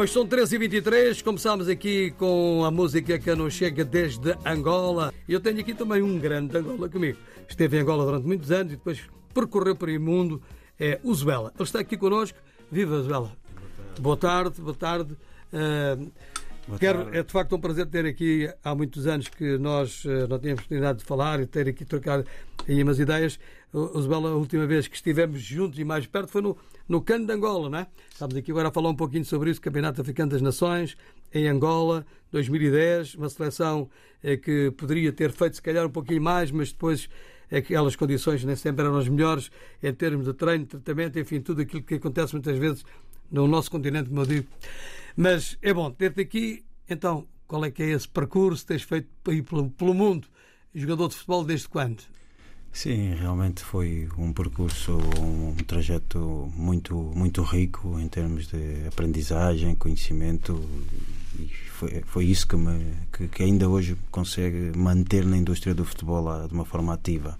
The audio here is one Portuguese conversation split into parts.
Pois são 13h23, começámos aqui com a música que nos chega desde Angola. Eu tenho aqui também um grande de Angola comigo. Esteve em Angola durante muitos anos e depois percorreu por o mundo. É o Zubela. Ele está aqui connosco. Viva, Zubela. Boa tarde, boa tarde. Uh, boa quero. É de facto um prazer ter aqui. Há muitos anos que nós uh, não tínhamos oportunidade de falar e ter aqui trocar aí umas ideias. O Zubela, a última vez que estivemos juntos e mais perto foi no no Cano de Angola, não é? Estamos aqui agora a falar um pouquinho sobre isso, Campeonato Africano das Nações, em Angola, 2010, uma seleção eh, que poderia ter feito se calhar um pouquinho mais, mas depois aquelas condições nem sempre eram as melhores em termos de treino, tratamento, enfim, tudo aquilo que acontece muitas vezes no nosso continente, como eu digo. Mas é bom ter-te aqui. Então, qual é que é esse percurso que tens feito aí pelo, pelo mundo? Jogador de futebol desde quando? Sim, realmente foi um percurso, um trajeto muito, muito rico em termos de aprendizagem, conhecimento e foi, foi isso que, me, que, que ainda hoje consegue manter na indústria do futebol de uma forma ativa.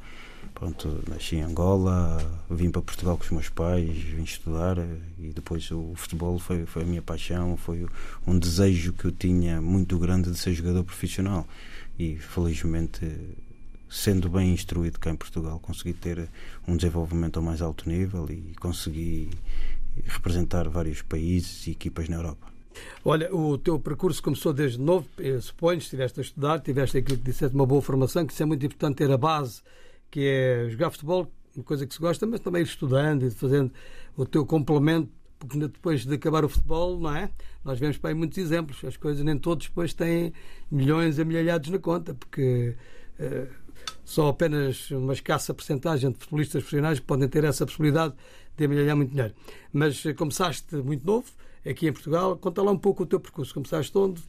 Pronto, nasci em Angola, vim para Portugal com os meus pais, vim estudar e depois o futebol foi, foi a minha paixão, foi um desejo que eu tinha muito grande de ser jogador profissional e felizmente sendo bem instruído cá em Portugal, consegui ter um desenvolvimento ao mais alto nível e consegui representar vários países e equipas na Europa. Olha, o teu percurso começou desde novo, suponho, estiveste a estudar, tiveste aquilo que disseste, uma boa formação, que isso é muito importante ter a base, que é jogar futebol, uma coisa que se gosta, mas também ir estudando e fazendo o teu complemento, porque depois de acabar o futebol, não é? Nós vemos para aí muitos exemplos, as coisas nem todos depois têm milhões amelhalhados na conta, porque uh, só apenas uma escassa porcentagem de futebolistas profissionais podem ter essa possibilidade de amelhar muito dinheiro. Mas eh, começaste muito novo, aqui em Portugal. Conta lá um pouco o teu percurso. Começaste onde?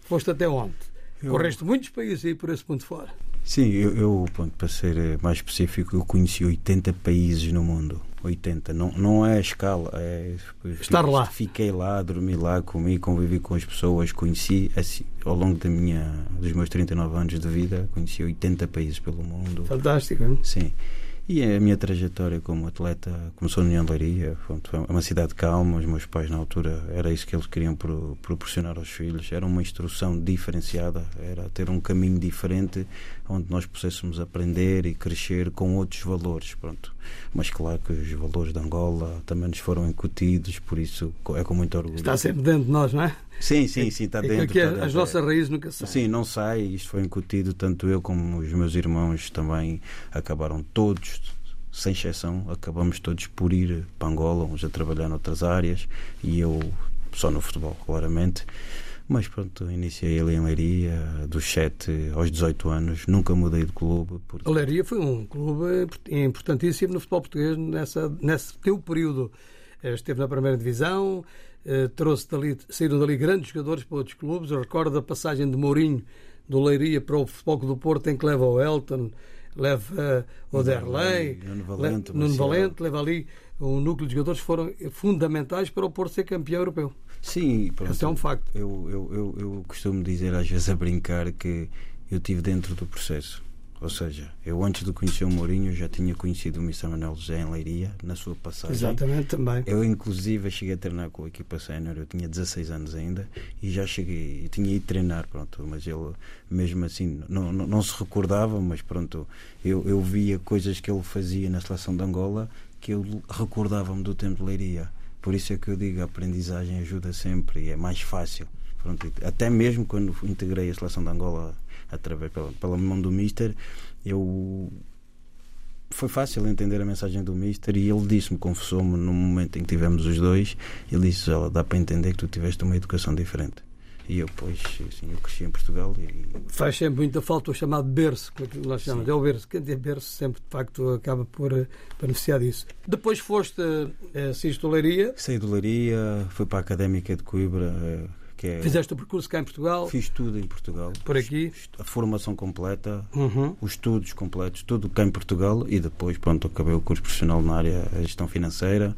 Foste até onde? Eu... Correste muitos países aí por esse ponto fora. Sim, eu, eu ponto, para ser eh, mais específico, eu conheci 80 países no mundo. 80. Não, não é a escala, é. Estar lá. Fiquei lá, dormi lá, comi, convivi com as pessoas, conheci, assim, ao longo da minha, dos meus 39 anos de vida, conheci 80 países pelo mundo. Fantástico, hein? Sim. E a minha trajetória como atleta começou na Leiria. É uma cidade calma. Os meus pais, na altura, era isso que eles queriam pro, proporcionar aos filhos. Era uma instrução diferenciada, era ter um caminho diferente onde nós pudéssemos aprender e crescer com outros valores. Pronto. Mas claro que os valores de Angola também nos foram incutidos, por isso é com muito orgulho. Está sempre dentro de nós, não é? Sim, sim, sim, está dentro. Aqui está as nossas raízes nunca saem. Sim, não sai. Isto foi incutido, tanto eu como os meus irmãos também acabaram todos sem exceção, acabamos todos por ir para Angola, uns a trabalhar noutras áreas e eu só no futebol, claramente. Mas pronto, iniciei ali em Leiria, dos 7 aos 18 anos, nunca mudei de clube. Porque... A Leiria foi um clube importantíssimo no futebol português nessa, nesse teu período. Eh, esteve na primeira divisão, eh, trouxe dali, saíram dali grandes jogadores para outros clubes. Eu recordo a passagem de Mourinho do Leiria para o Futebol do Porto, em que leva o Elton, leva o Derlei, Nuno Valente, Nuno Valente leva ali um núcleo de jogadores que foram fundamentais para o Porto ser campeão europeu. Sim, pronto, Esse é um facto. Eu, eu, eu, eu costumo dizer às vezes a brincar que eu tive dentro do processo. Ou seja, eu antes de conhecer o Mourinho já tinha conhecido o Mr. Manuel José em Leiria, na sua passagem. Exatamente, também. Eu, inclusive, cheguei a treinar com a equipa sénior, eu tinha 16 anos ainda, e já cheguei, eu tinha ido treinar, pronto, mas ele, mesmo assim, não, não, não se recordava, mas pronto, eu, eu via coisas que ele fazia na seleção de Angola que eu recordava-me do tempo de Leiria. Por isso é que eu digo, a aprendizagem ajuda sempre e é mais fácil. Pronto, até mesmo quando integrei a seleção de Angola através pela, pela mão do Mister, eu foi fácil entender a mensagem do Mister e ele disse-me, confessou-me no momento em que tivemos os dois, ele disse, ela dá para entender que tu tiveste uma educação diferente. E eu, pois, assim, eu cresci em Portugal e... Faz sempre muita falta o chamado berço, como que nós chamamos, é o berço. Quem tem berço sempre, de facto, acaba por beneficiar disso. Depois foste uh, saíste do Leiria? Saí do Leiria, fui para a Académica de Coimbra, uh, que é... Fizeste o percurso cá em Portugal? Fiz tudo em Portugal. Por aqui? A formação completa, uhum. os estudos completos, tudo cá em Portugal e depois, pronto, acabei o curso profissional na área de gestão financeira,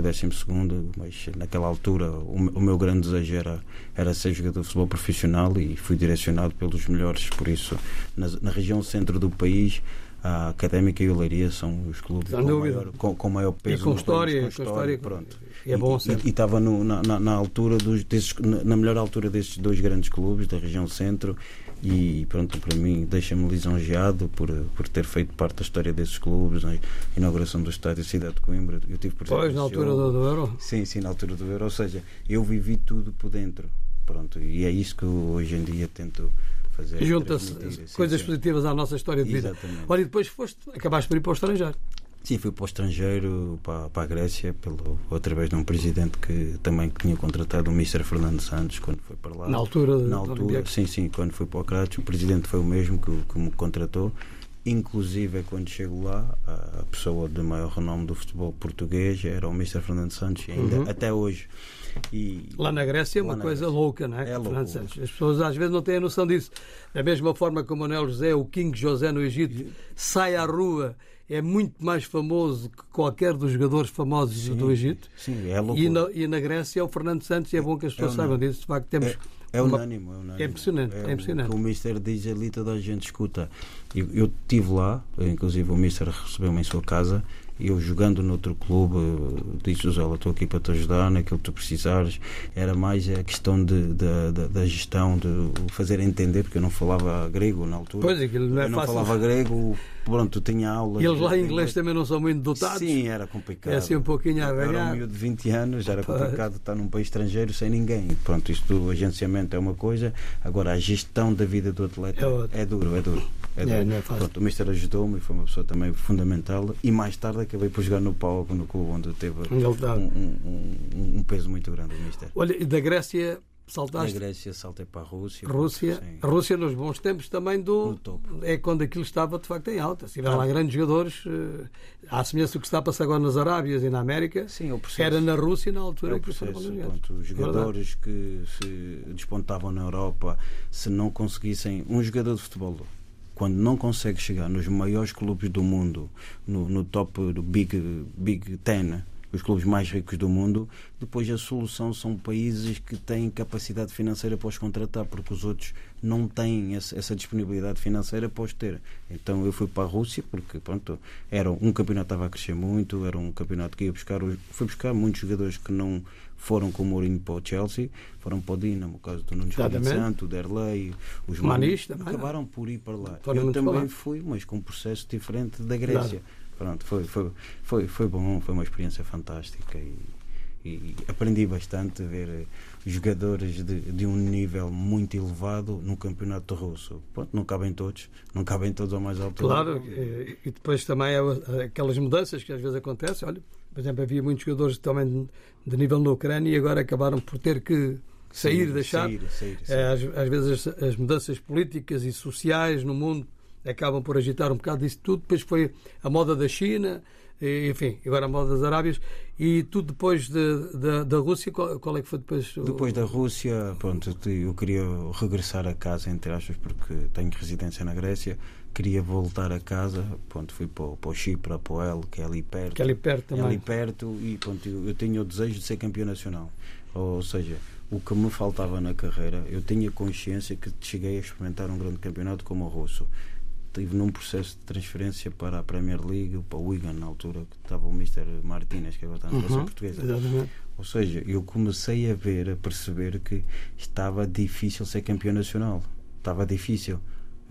décimo segundo, mas naquela altura o, o, meu grande desejo era, era ser jogador de futebol profissional e fui direcionado pelos melhores, por isso na, na região centro do país a Académica e o Leiria são os clubes com maior, com, com maior, peso. E com história, país, com história, pronto. E é bom E estava na, na, na, altura dos, desses, na melhor altura desses dois grandes clubes da região centro e pronto, para mim deixa-me lisonjeado por, por ter feito parte da história desses clubes, na inauguração do estádio Cidade de Coimbra. Eu tive Pois, na altura do, do Euro? Sim, sim, na altura do Euro. Ou seja, eu vivi tudo por dentro. Pronto, e é isso que hoje em dia tento fazer. Junta-se coisas sim. positivas à nossa história de vida. Exatamente. Olha, e depois foste, acabaste por ir para o estrangeiro. Sim, fui para o estrangeiro, para, para a Grécia, pelo, através de um presidente que também tinha contratado o Mr. Fernando Santos quando foi para lá. Na altura? Na altura, sim, sim, quando fui para o Kratos, o presidente foi o mesmo que, que me contratou. Inclusive, quando chego lá, a pessoa de maior renome do futebol português era o Mr. Fernando Santos, ainda uhum. até hoje. E, lá na Grécia é uma coisa Grécia. louca, não é? é louco. As pessoas às vezes não têm a noção disso. Da mesma forma que o Manuel José, o King José no Egito, sai à rua é muito mais famoso que qualquer dos jogadores famosos sim, do Egito. Sim, é louco. E na, e na Grécia é o Fernando Santos e é bom que as pessoas é saibam disso. De facto, temos. É, é unânime, é unânime. É impressionante, é, é impressionante. O, o Mister diz ali, toda a gente escuta. Eu, eu estive lá, inclusive o Mister recebeu-me em sua casa eu jogando noutro clube disse José, estou aqui para te ajudar naquilo que tu precisares. Era mais a questão de, de, de, da gestão de fazer entender porque eu não falava grego na altura. Pois, aquilo não é eu não fácil. falava grego pronto, tinha aulas e eles lá em inglês também não são muito dotados? Sim, era complicado. É assim um pouquinho a era um miúdo de 20 anos, era complicado estar num país estrangeiro sem ninguém. Pronto, isto do agenciamento é uma coisa. Agora a gestão da vida do atleta é, é duro, é duro é, é, não é fácil. Pronto, o Mister ajudou-me e foi uma pessoa também fundamental. E mais tarde acabei por jogar no palco, no clube, onde teve um, um, um, peso muito grande o Mister. Olha, e da Grécia saltaste? Da Grécia saltei para a Rússia. Rússia, a Rússia nos bons tempos também do. É quando aquilo estava de facto em alta. Se tiveram ah. lá grandes jogadores, uh, à semelhança do que está a passar agora nas Arábias e na América, Sim, o processo, era na Rússia na altura é o processo, Os jogadores que se despontavam na Europa, se não conseguissem. Um jogador de futebol quando não consegue chegar nos maiores clubes do mundo, no, no top do Big, Big Ten, os clubes mais ricos do mundo, depois a solução são países que têm capacidade financeira para os contratar, porque os outros não têm essa, disponibilidade financeira para os ter. Então eu fui para a Rússia, porque pronto, era um campeonato que estava a crescer muito, era um campeonato que ia buscar, fui buscar muitos jogadores que não foram com o Mourinho para o Chelsea, foram para o Dinamo, o caso do Nuno Espírito Santo, o Derlei, os Manis acabaram por ir para lá. Eu também fui, mas com um processo diferente da Grécia. Pronto, foi, foi, foi, foi bom, foi uma experiência fantástica e, e aprendi bastante a ver jogadores de, de um nível muito elevado no campeonato russo. Pronto, não cabem todos, não cabem todos ao mais alto. Claro, e, e depois também aquelas mudanças que às vezes acontecem. Olha, por exemplo, havia muitos jogadores também de nível na Ucrânia e agora acabaram por ter que sair, sim, deixar. Sair, sair, sair. É, às, às, vezes as, as, mudanças políticas e sociais no mundo acabam por agitar um bocado disso tudo. Depois foi a moda da China, enfim, agora a moda das Arábias e tudo depois de, de, da Rússia, qual, qual, é que foi depois? Depois da Rússia, pronto, eu queria regressar a casa, entre aspas, porque tenho residência na Grécia queria voltar a casa, pronto, fui para, para o Chipre, para o El, que é ali perto. Que é ali perto também. É ali perto e pronto, eu, eu tinha o desejo de ser campeão nacional. Ou seja, o que me faltava na carreira, eu tinha consciência que cheguei a experimentar um grande campeonato como o russo. Estive num processo de transferência para a Premier League, para o Wigan, na altura, que estava o Mr. Martínez, que agora está na uhum, portuguesa. Exatamente. Ou seja, eu comecei a ver, a perceber que estava difícil ser campeão nacional. Estava difícil.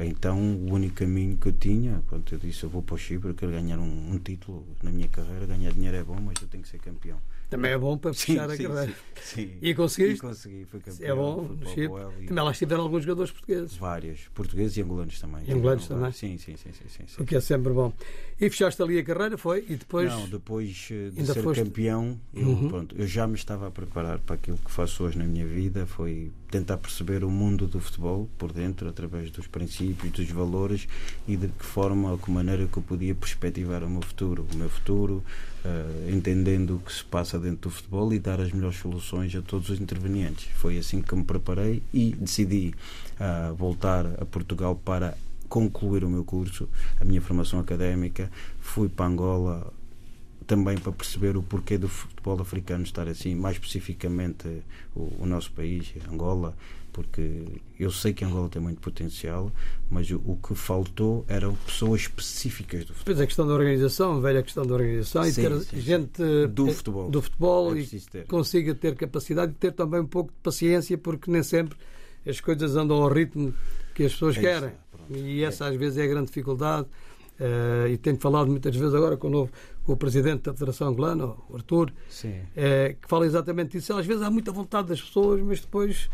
Então o único caminho que eu tinha, pronto, eu disse eu vou para o Chipre, quero ganhar um, um, título na minha carreira, ganhar dinheiro é bom, mas eu tenho que ser campeão. Também é bom para fechar sim, a carreira. Sim, sim. E conseguiste? E consegui, fui campeão. É bom, no Chipre. E... Também lá estiveram alguns jogadores portugueses. Vários, portugueses e angolanos também. E angolanos também? Sim, sim, sim, sim, sim, O que é sempre bom. E fechaste ali a carreira, foi? E depois. Não, depois de ser foste... campeão, eu, uhum. pronto, eu já me estava a preparar para aquilo que faço hoje na minha vida. Foi tentar perceber o mundo do futebol por dentro, através dos princípios, dos valores e de que forma ou que maneira que eu podia perspectivar o meu futuro. O meu futuro, uh, entendendo o que se passa dentro do futebol e dar as melhores soluções a todos os intervenientes. Foi assim que me preparei e decidi uh, voltar a Portugal para concluir o meu curso, a minha formação académica. Fui para Angola também para perceber o porquê do futebol africano estar assim, mais especificamente o, o nosso país, Angola, porque eu sei que Angola tem muito potencial, mas o, o que faltou eram pessoas específicas do futebol. Depois a questão da organização, a velha questão da organização e Sim, ter sim, sim. gente Do eh, futebol. do futebol É e ter. consiga ter capacidade e ter também um pouco de paciência, porque nem sempre as coisas andam ao ritmo que as pessoas É querem. é, pronto. E essa às vezes é a grande dificuldade. Eh, e tenho falado muitas vezes agora com o, novo, com o presidente da Federação Angolana, o Arthur, Sim. eh, que fala exatamente isso. Às vezes há muita vontade das pessoas, mas depois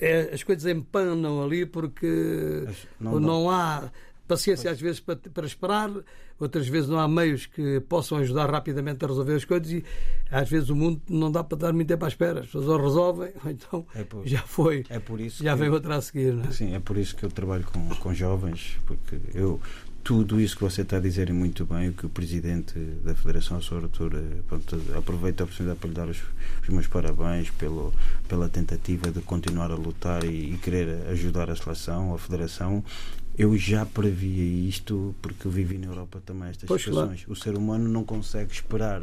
eh, as coisas empanam ali porque não, não há paciência às vezes para, para esperar, outras vezes não há meios que possam ajudar rapidamente a resolver as coisas e às vezes o mundo não dá para dar muito tempo à espera. As pessoas ou resolvem, ou então É por- já foi, É por isso já que- vem outra a seguir. É? Sim, é por isso que eu trabalho com, com jovens, porque eu tudo isso que você está a dizer é muito bem, o que o presidente da Federação, Sr. Artur, eh, pronto, aproveito a oportunidade para lhe dar os, os meus parabéns pelo, pela tentativa de continuar a lutar e, e querer ajudar a seleção, a Federação. Eu já previa isto porque eu vivi na Europa também estas Pois, situações. O ser humano não consegue esperar.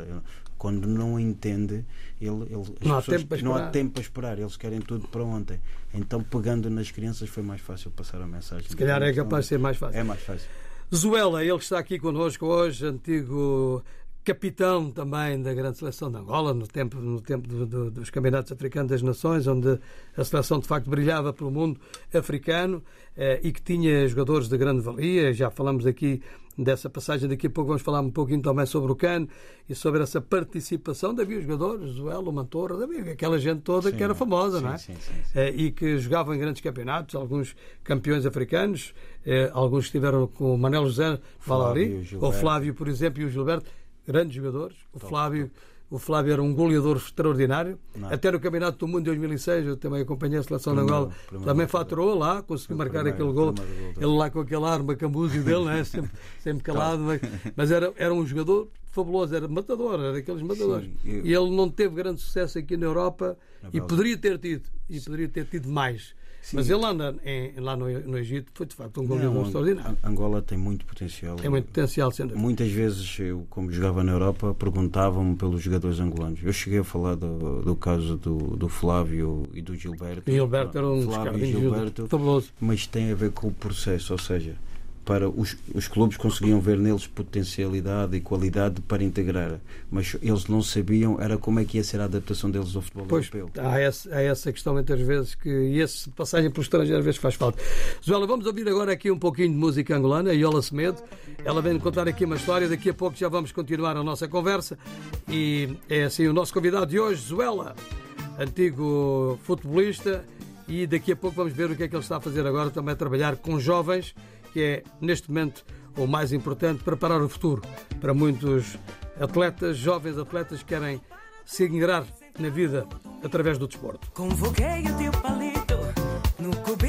Quando não entende, ele, ele- Não há tempo para não há esperar. tempo para esperar, eles querem tudo para ontem. Então, pegando nas crianças, foi mais fácil passar a mensagem. Se calhar é capaz de ser mais fácil. É mais fácil. Zuela, ele está aqui connosco hoje, antigo capitão também da grande seleção de Angola, no tempo, no tempo do- do- dos Campeonatos Africanos das Nações, onde a seleção de facto brilhava pelo mundo africano eh, e que tinha jogadores de grande valia. Já falamos aqui dessa passagem, daqui a pouco vamos falar um pouquinho também sobre o CAN e sobre essa participação. Havia jogadores, Zuela, o Mantorra, havia aquela gente toda que Sim, era famosa, sim, não é? sim, sim, sim. eh, e que jogavam em grandes campeonatos, alguns campeões africanos, eh, alguns estiveram com o Manel José Valari, Flávio, o Gilberto. Flávio, por exemplo, e o Gilberto, grandes jogadores. O Flávio, o Flávio era um goleador extraordinário. Não. Até no Campeonato do Mundo de 2006, eu também acompanhei a seleção Primeiro- Angola, também faturou lá, conseguiu marcar primeiro- aquele gol. Ele lá com aquele arma cambúzio dele, né? sempre, sempre calado, mas, mas era, era um jogador fabuloso, era matador, era daqueles matadores. Sim, eu- E ele não teve grande sucesso aqui na Europa Na e poderia ter tido, e poderia ter tido mais. Sim. Mas ele anda em- lá no, no Egito, foi de facto um goleador extraordinário. An- Angola tem muito potencial. Tem muito potencial, sendo Muitas vezes, eu, como jogava na Europa, perguntavam-me pelos jogadores angolanos. Eu cheguei a falar do, do caso do, do Flávio e do Gilberto. E Gilberto era um Flávio Gilberto, fabuloso. mas tem a ver com o processo, ou seja, para os, os clubes conseguiam ver neles potencialidade e qualidade para integrar, mas eles não sabiam era como é que ia ser a adaptação deles ao futebol Pois, europeu. há essa, há essa questão muitas vezes que e essa passagem pelo estrangeiro às vezes faz falta. Joela, vamos ouvir agora aqui um pouquinho de música angolana, Iola Semedo. Ela vem contar aqui uma história, daqui a pouco já vamos continuar a nossa conversa. E é assim o nosso convidado de hoje, Zuela, antigo futebolista, e daqui a pouco vamos ver o que é que ele está a fazer agora, também a trabalhar com jovens, que é neste momento o mais importante, preparar o futuro para muitos atletas, jovens atletas que querem se ingrar na vida através do desporto. Convoquei o teu palito, no cubico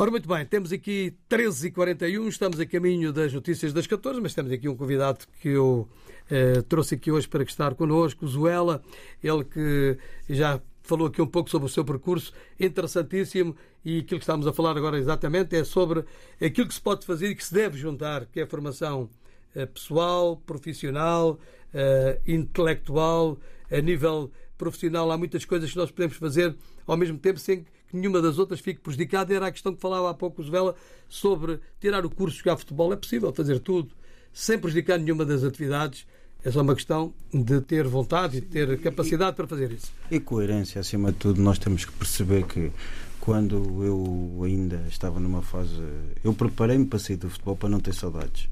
Ora, muito bem, temos aqui 13h41, estamos a caminho das notícias das 14, mas temos aqui um convidado que eu eh, trouxe aqui hoje para estar connosco, Zuela, ele que já falou aqui um pouco sobre o seu percurso, interessantíssimo, e aquilo que estamos a falar agora exatamente é sobre aquilo que se pode fazer e que se deve juntar, que é a formação eh, pessoal, profissional, eh, intelectual, a nível profissional. Há muitas coisas que nós podemos fazer ao mesmo tempo sem que nenhuma das outras fique prejudicada. Era a questão que falava há pouco o Vela sobre tirar o curso de jogar futebol. É possível fazer tudo sem prejudicar nenhuma das atividades. É só uma questão de ter vontade e ter capacidade para fazer isso. E coerência, acima de tudo, nós temos que perceber que quando eu ainda estava numa fase. Eu preparei-me para sair do futebol para não ter saudades.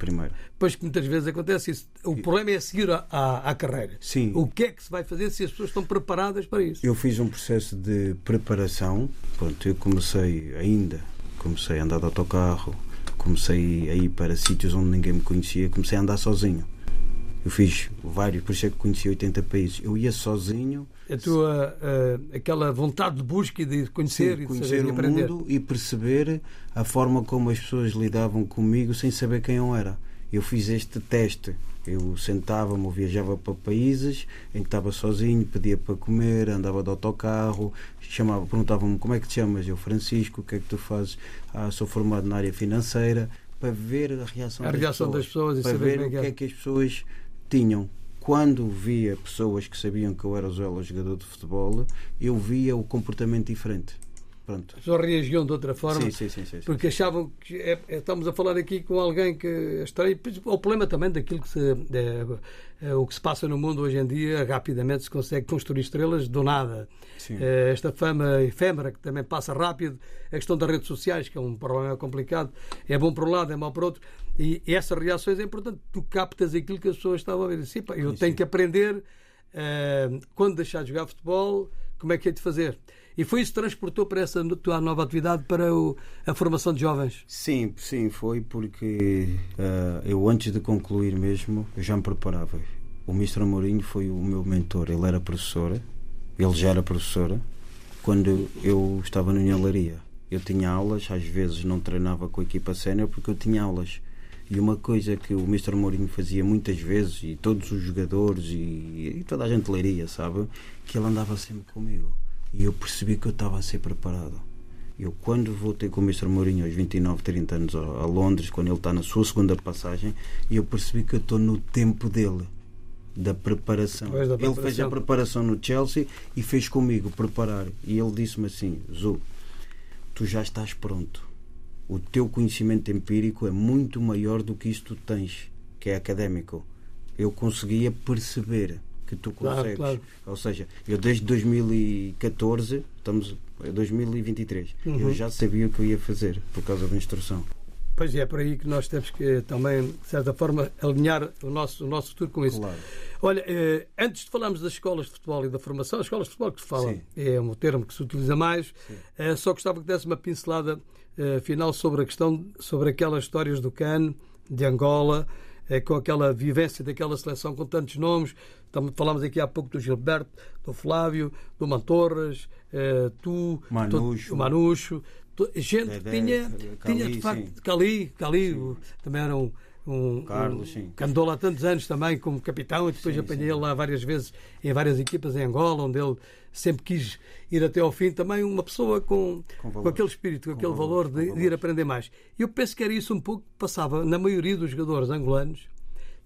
Primeiro. Pois que muitas vezes acontece isso. O problema é seguir a, a, a carreira. Sim. O que é que se vai fazer se as pessoas estão preparadas para isso? Eu fiz um processo de preparação. Pronto, eu comecei ainda, comecei a andar de autocarro, comecei a ir para sítios onde ninguém me conhecia, comecei a andar sozinho. Eu fiz vários, por isso é que conheci 80 países. Eu ia sozinho, A tua, eh, aquela vontade de busca e de conhecer sim, e de conhecer o aprender. mundo e perceber a forma como as pessoas lidavam comigo sem saber quem eu era. Eu fiz este teste. Eu sentava-me ou viajava para países em que estava sozinho, pedia para comer, andava de autocarro, chamava, perguntavam-me como é que te chamas? Eu, Francisco, o que é que tu fazes? Ah, sou formado na área financeira, para ver a reação, A das, reação pessoas, das pessoas e para saber ver é o que que é. é que as pessoas tinham. Quando via pessoas que sabiam que eu era o Zoela jogador de futebol, eu via o comportamento diferente. Pronto. Pessoas reagiam de outra forma. Sim, sim, sim, sim. Porque achavam que é- é- estamos a falar aqui com alguém que é. Pois, O problema também daquilo que se, é, é, o que se passa no mundo hoje em dia, rapidamente se consegue construir estrelas do nada. Sim. Esta fama efêmera que também passa rápido, a questão das redes sociais, que é um problema complicado, é bom para um lado, é mau para o outro. E essas reações é importante. Tu captas aquilo que as pessoas estavam a ver. Sim, pá, eu tenho que aprender eh, quando deixar de jogar futebol, como é que é de fazer. E foi isso que transportou para essa tua nova atividade para o- a formação de jovens. Sim, sim, foi porque ah, eu antes de concluir mesmo, eu já me preparava. O Mr. Mourinho foi o meu mentor, ele era professor, ele já era professor, quando eu estava no Inhalaria. Eu tinha aulas, às vezes não treinava com a equipa sénior porque eu tinha aulas. E uma coisa que o Mr. Mourinho fazia muitas vezes, e todos os jogadores e, e toda a gente leria, sabe? Que ele andava sempre comigo. E eu percebi que eu estava a ser preparado. Eu, quando voltei com o Mr. Mourinho aos 29, 30 anos a Londres, quando ele está na sua segunda passagem, eu percebi que eu estou no tempo dele, da preparação. Da Ele fez preparação. a preparação no Chelsea e fez comigo preparar. E ele disse-me assim: Zu, tu já estás pronto. O teu conhecimento empírico é muito maior do que que tu tens, que é académico. eu conseguia perceber que tu Claro, consegues. claro. Ou seja, eu desde 2014, estamos em 2023, Uhum. eu já sabia o que eu ia fazer por causa da instrução. Pois é, é por aí que nós temos que também, de certa forma, alinhar o nosso, o nosso futuro com isso. Claro. Olha, eh, antes de falarmos das escolas de futebol e da formação, as escolas de futebol que se fala Sim. é um termo que se utiliza mais, eh, só gostava que desse uma pincelada eh, final sobre a questão, sobre aquelas histórias do CAN, de Angola, eh, com aquela vivência daquela seleção com tantos nomes. Falámos aqui há pouco do Gilberto, do Flávio, do Mantorras, eh, tu, Manucho. Manucho, gente que tinha, Cali, tinha de facto, sim. Cali, Cali também era um, um, Carlos, um- sim. que andou lá tantos anos também como capitão e depois Sim, apanhei sim. ele lá várias vezes em várias equipas em Angola, onde ele sempre quis ir até ao fim. Também uma pessoa com, Com com, aquele espírito, com, Com aquele valor com de, de ir aprender mais. E eu penso que era isso um pouco que passava na maioria dos jogadores angolanos,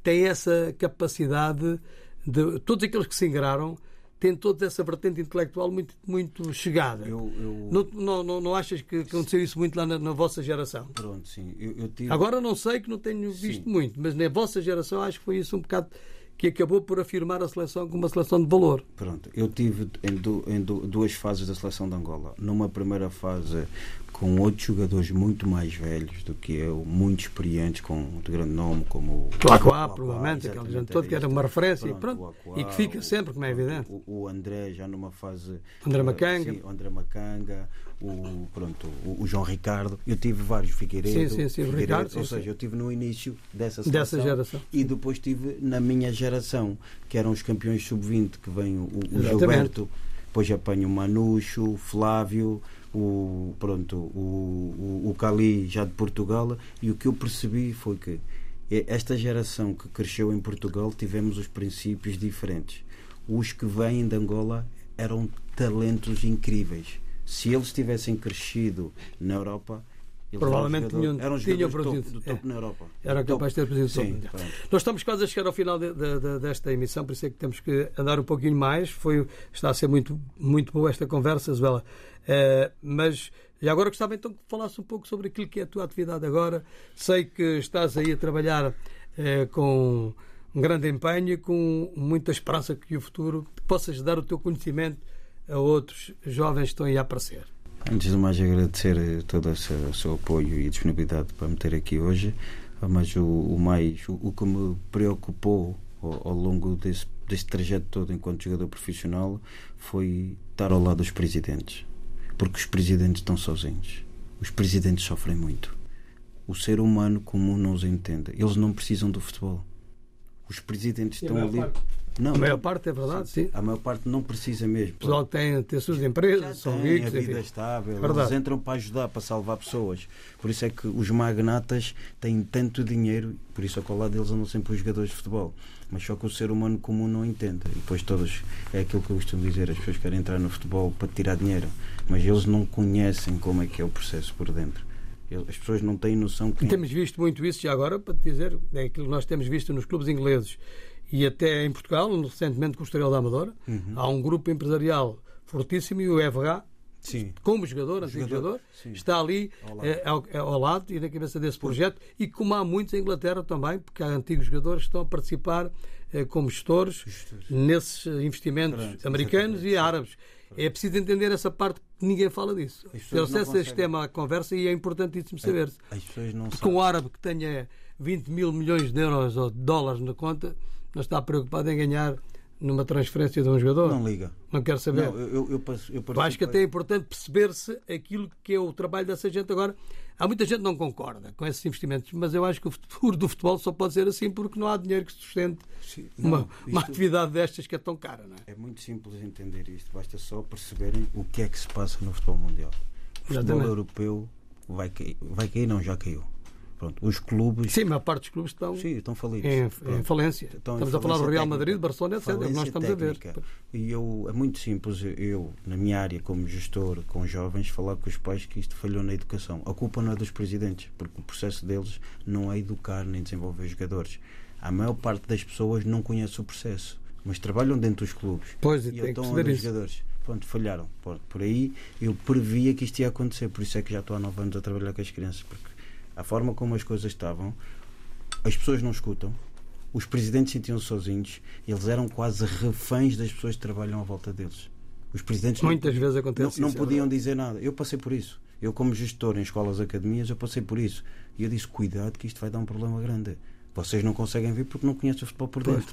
tem essa capacidade de. Todos aqueles que se ingraram têm todos essa vertente intelectual muito, muito chegada. Eu, eu- Não, não, não, achas que aconteceu isso muito lá na, na vossa geração? Pronto, sim. Eu, tive, Agora não sei que não tenho visto muito, mas na vossa geração acho que foi isso um bocado que acabou por afirmar a seleção como uma seleção de valor. Pronto, eu tive em, du- em du- duas fases da seleção de Angola. Numa primeira fase com outros jogadores muito mais velhos do que eu, muito experientes, com de grande nome, como O Aquá, provavelmente, aquele gente todo que era uma referência e pronto. o Aquá, E que fica sempre, como é evidente. O, o André já numa fase. André eh, Macanga. sim, o André Macanga, o, pronto, o, o João Ricardo. Eu tive vários, Figueiredo. Sim, sim, sim, Figueiredo, Ricardo, sim, ou seja, eu tive no início dessa seleção. Dessa geração. E depois tive na minha geração, que eram os campeões sub-20, que vem o, o. Gilberto, depois apanho o Manucho, o Flávio, o, pronto, o, o, o Cali já de Portugal, e o que eu percebi foi que e- esta geração que cresceu em Portugal tivemos os princípios diferentes. Os que vêm de Angola eram talentos incríveis. Se eles tivessem crescido na Europa, Provavelmente tinham- eram tinham jogadores do produzido, topo, do topo é. na Europa. Era capaz de ter produzido Sim. Nós estamos quase a chegar ao final de- de- de- desta emissão, por isso é que temos que andar um pouquinho mais. Foi, está a ser muito, muito boa esta conversa, Zuela. Eh, mas e agora gostava então que falasse um pouco sobre aquilo que é a tua atividade agora. Sei que estás aí a trabalhar eh, com um grande empenho e com muita esperança que o futuro possas dar o teu conhecimento a outros jovens que estão aí a aparecer. Antes de mais agradecer todo o seu apoio e disponibilidade para me ter aqui hoje, mas o, o mais o, o que me preocupou ao, ao longo desse, desse trajeto todo enquanto jogador profissional foi estar ao lado dos presidentes, porque os presidentes estão sozinhos, os presidentes sofrem muito. O ser humano comum não os entende. Eles não precisam do futebol. Os presidentes estão ali. parte? Não, A maior parte é verdade, sim. a maior parte não precisa mesmo. O pessoal tem, tem suas empresas, são têm ricos, a vida enfim. estável, Verdade. eles entram para ajudar, para salvar pessoas. Por isso é que os magnatas têm tanto dinheiro, por isso é que ao lado deles andam sempre os jogadores de futebol. Mas só que o ser humano comum não entende. E depois todos, é aquilo que eu costumo dizer, as pessoas querem entrar no futebol para tirar dinheiro, mas eles não conhecem como é que é o processo por dentro. As pessoas não têm noção que temos visto muito isso já agora, para te dizer, é aquilo que nós temos visto nos clubes ingleses e até em Portugal, recentemente com o Estrela da Amadora, há um grupo empresarial fortíssimo e o FH, Sim. como jogador, antigo Jogador, jogador, está ali Ao lado. eh, ao, é ao lado e na cabeça desse projeto e como há muitos em Inglaterra também, porque há antigos jogadores que estão a participar eh, como gestores nesses investimentos Pronto, americanos e árabes. É preciso entender essa parte que ninguém fala disso. Trouxe esse conseguem. tema à conversa e é importantíssimo saber. As pessoas não Porque um árabe que tenha 20 mil milhões de euros ou de dólares na conta não está preocupado em ganhar numa transferência de um jogador. Não liga. Não quer saber. Não, eu, eu, eu, passo- eu Eu acho que até é importante perceber-se aquilo que é o trabalho dessa gente agora. Há muita gente que não concorda com esses investimentos, mas eu acho que o futuro do futebol só pode ser assim porque não há dinheiro que sustente Sim, uma, não, uma isto- atividade destas que é tão cara, não é? É muito simples entender isto, basta só perceberem o que é que se passa no futebol mundial. O futebol Exatamente. europeu vai cair, vai cair, não, já caiu. Pronto, os clubes Sim, a maior parte dos clubes estão sim, estão falidos. em, em falência. Estão em Estamos a falar do falência Real técnica. Madrid, Barcelona, etc. que nós Falência estamos a ver. técnica. E eu, é muito simples, eu, na minha área como gestor com jovens, falar com os pais que isto falhou na educação. A culpa não é dos presidentes, porque o processo deles não é educar nem desenvolver jogadores. A maior parte das pessoas não conhece o processo, mas trabalham dentro dos clubes. Pois, e tem que então perceber os jogadores pronto, falharam. Pronto, por aí eu previa que isto ia acontecer, por isso é que já estou há nove anos a trabalhar com as crianças, porque a forma como as coisas estavam, as pessoas não escutam, Os presidentes sentiam-se sozinhos, eles eram quase reféns das pessoas que trabalham à volta deles. Os presidentes não- Muitas vezes acontece não, não é podiam dizer nada. Eu passei por isso. Eu, como gestor em escolas, academias, eu passei por isso. E eu disse: cuidado, que isto vai dar um problema grande. Vocês não conseguem ver porque não conhecem o futebol por Pois.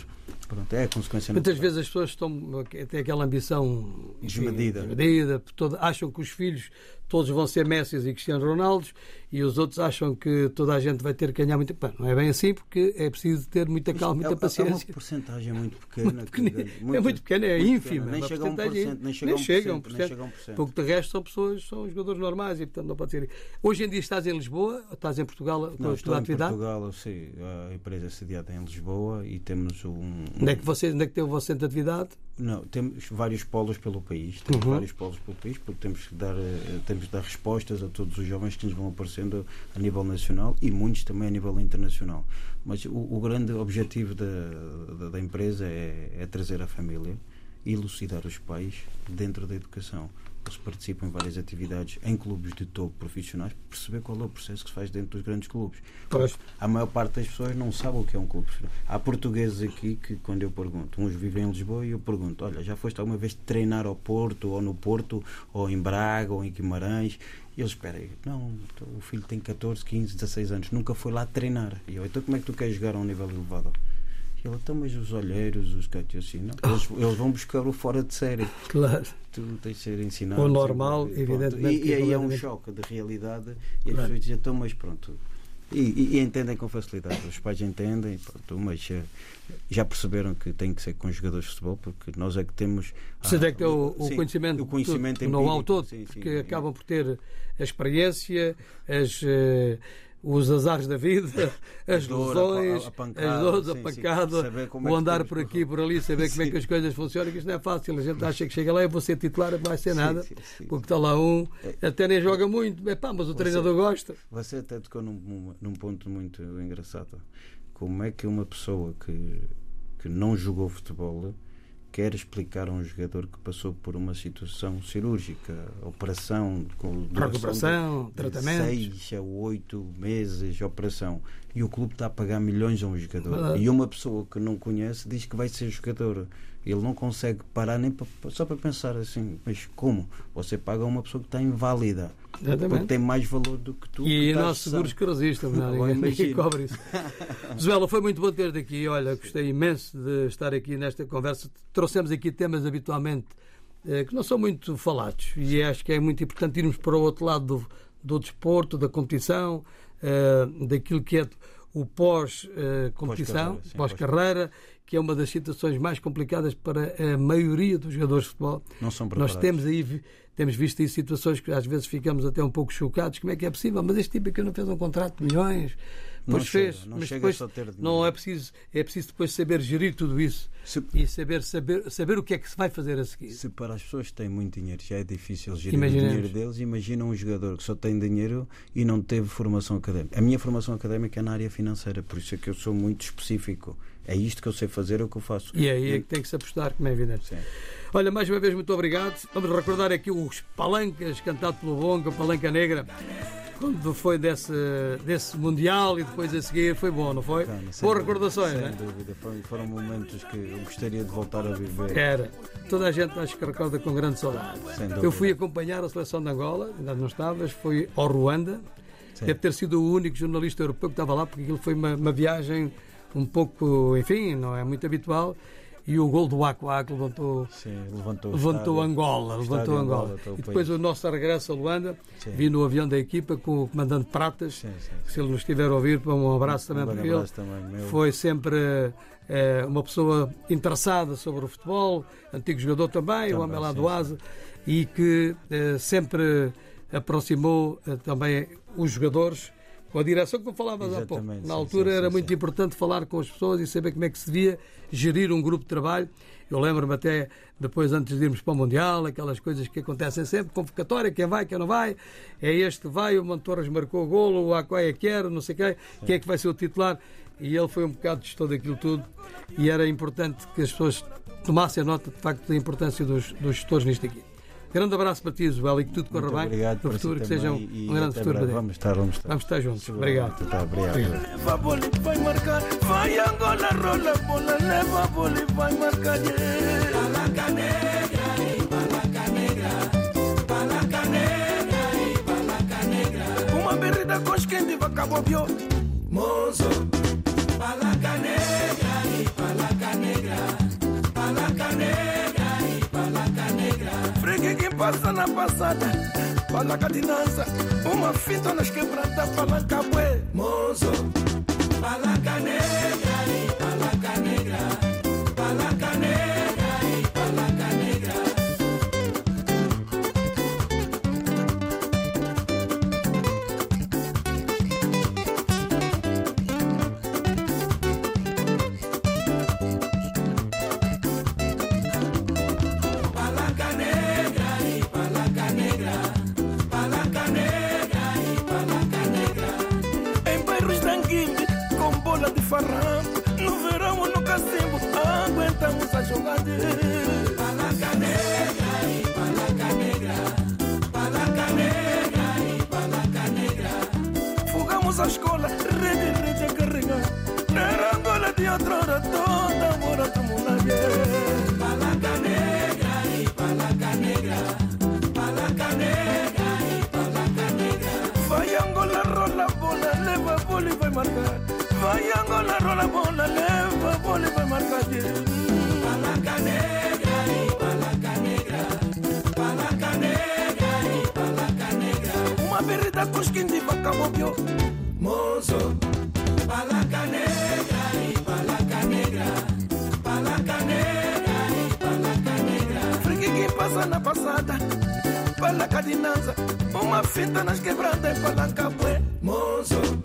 Pronto, é a consequência Muitas natural. vezes as pessoas estão, têm aquela ambição Desmedida. desmedida, toda- acham que os filhos todos vão ser Messi e Cristiano Ronaldo e os outros acham que toda a gente vai ter que ganhar muito. Pá, não é bem assim porque é preciso ter muita calma, muita é, É paciência. uma porcentagem muito pequena. que- pequenina. é muito pequena, é muito ínfima. pequena. Nem uma chega a 1%, porcentagem- nem chega a 1%. chega a nem 1%. chega a 1%. Porque de resto são pessoas, são jogadores normais e portanto não pode ser. Hoje em dia estás em Lisboa, estás em Portugal com Não, a estou tua em atividade? Portugal, sei, a empresa é sediada em Lisboa e temos um. Onde é que vocês, onde é que tem o vosso centro de atividade? Não, temos vários polos pelo país, temos Uhum. vários polos pelo país, porque temos que dar, eh, temos que dar respostas a todos os jovens que nos vão aparecendo a nível nacional e muitos também a nível internacional. Mas o, o grande objetivo da, da, da empresa é, é trazer a família e elucidar os pais dentro da educação. Eles participam em várias atividades em clubes de topo profissionais, perceber qual é o processo que se faz dentro dos grandes clubes. Pois. A maior parte das pessoas não sabe o que é um clube profissional. Há portugueses aqui que, quando eu pergunto, uns vivem em Lisboa e eu pergunto: olha, já foste alguma vez treinar ao Porto, ou no Porto, ou em Braga, ou em Guimarães? E eles, espera aí, não, então o filho tem 14, 15, 16 anos, nunca foi lá treinar. E eu, então como é que tu queres jogar a um nível elevado? Ele, então, mas os olheiros, os que assim, não, eles, eles vão buscar o fora de série. Claro. Tu tens de ser ensinado. O normal, evidentemente, E, e aí é um choque de realidade e as pessoas dizem, então, mas pronto. E, e- e entendem com facilidade. Os pais entendem, pronto, mas eh, já perceberam que tem que ser com jogadores de futebol, porque nós é que temos. Você ah, tem que o, o sim, conhecimento, o conhecimento todo, o know-how empírico, todo, sim, sim. porque acabam por ter a experiência, as, eh, os azares da vida, as dor, a lesões, a pancada, as dores, a sim, sim. pancada, é o andar por aqui por ali, saber como é que Sim. as coisas funcionam, que isto não é fácil. A gente acha que chega lá e vou ser titular, não vai ser Sim, nada, sim, sim. porque está lá um, até nem joga muito, é mas o treinador gosta. Você até tocou num, num- num ponto muito engraçado. Como é que uma pessoa que, que não jogou futebol quer explicar a um jogador que passou por uma situação cirúrgica, operação, com Recuperação, tratamentos. seis a oito meses de operação e o clube está a pagar milhões a um jogador e uma pessoa que não conhece diz que vai ser jogador ele não consegue parar nem pa- só para pensar assim mas como? Você paga uma pessoa que está inválida porque Exatamente. tem mais valor do que tu que E estás nós seguros que não, Agora ninguém, cobre isso. Joela, foi muito bom ter-te aqui. Olha, gostei imenso de estar aqui nesta conversa. Trouxemos aqui temas habitualmente eh, que não são muito falados e acho que é muito importante irmos para o outro lado do, do desporto, da competição, eh, daquilo que é o pós-competição, Pós-carreira, sim, pós-carreira, que é uma das situações mais complicadas para a maioria dos jogadores de futebol. não são Nós preparados temos aí temos visto aí situações que às vezes ficamos até um pouco chocados. Como é que é possível? Mas este tipo aqui não fez um contrato de milhões. Não Pois chega, fez, não mas chega depois só ter dinheiro. não é preciso, é preciso depois saber gerir tudo isso se, e saber, saber, saber o que é que se vai fazer a seguir. se para as pessoas que têm muito dinheiro já é difícil gerir o dinheiro deles imagina um jogador que só tem dinheiro e não teve formação académica a minha formação académica é na área financeira por isso é que eu sou muito específico é isto que eu sei fazer é o que eu faço E aí é que tem que se apostar, como é evidente. Sim. Olha, mais uma vez, muito obrigado. Vamos recordar aqui os Palancas, cantado pelo Bonga, Palanca Negra, quando foi desse, desse Mundial e depois a seguir. Foi bom, não foi? Sem Boas recordações, sem não é? dúvida foram, momentos que eu gostaria de voltar a viver Era. Toda a gente acho que recorda com grande saudade. Eu fui acompanhar a seleção de Angola, ainda não estavas, fui ao Ruanda. Sim. Deve ter sido o único jornalista europeu que estava lá, porque aquilo foi uma, uma viagem um pouco, enfim, não é muito habitual. E o gol do Aqua Aqua levantou, Sim, levantou, o levantou estádio. Angola. O Levantou Angola. Angola, o E depois país. o nosso regresso a Luanda, Sim. vi no avião da equipa com o comandante Pratas. Sim. Se ele nos estiver a ouvir, um abraço também um para grande ele também foi sempre eh, uma pessoa interessada sobre o futebol, antigo jogador também, o Também, homem lá do. Asa, e que eh, sempre aproximou eh, também os jogadores com a direção que tu falavas há pouco. Na altura sim, era sim, muito sim. importante falar com as pessoas e saber como é que se devia gerir um grupo de trabalho. Eu lembro-me até depois, antes de irmos para o Mundial, aquelas coisas que acontecem sempre, convocatória, quem vai, quem não vai, é este que vai, o Mantorras marcou o golo, o Aquaia quer, não sei quem, quem é que vai ser o titular. E ele foi um bocado gestor daquilo tudo e era importante que as pessoas tomassem nota, de facto, da importância dos, dos gestores nisto aqui. Grande abraço para ti, Isabel, e que tudo corra bem obrigado no futuro, que seja um, e um grande futuro. breve. para Vamos estar, vamos estar. Vamos estar juntos. Obrigado. Tá, obrigado. Leva a bola e vai marcar. Vai passa na passada. Palaca de dança. Uma fita nas quebradas. Palaca bué. Mozo. Palaca negra e palaca bola de farrampo. No verão ou no cacimbo, aguentamos a jogada. Palaca negra e palaca negra. Palaca negra e palaca negra. Fugamos a escola, rede, rede a carregar. Era Angola de outrora, toda hora estamos na. Palaca negra e palaca negra. Palaca negra e palaca negra. Vai Angola, rola a bola, leva a bola e vai marcar. Vai Angola, rola a bola, leva a bola e vai marcar. Palaca negra e palaca negra. Palaca negra e palaca negra. Uma berrida com skin de vaca bobio. Mozo. Palaca negra e palaca negra. Palaca negra e palaca negra. Fregue quem passa na passada. Palaca de nanza. Uma fita nas quebradas. Palaca bué. Mozo.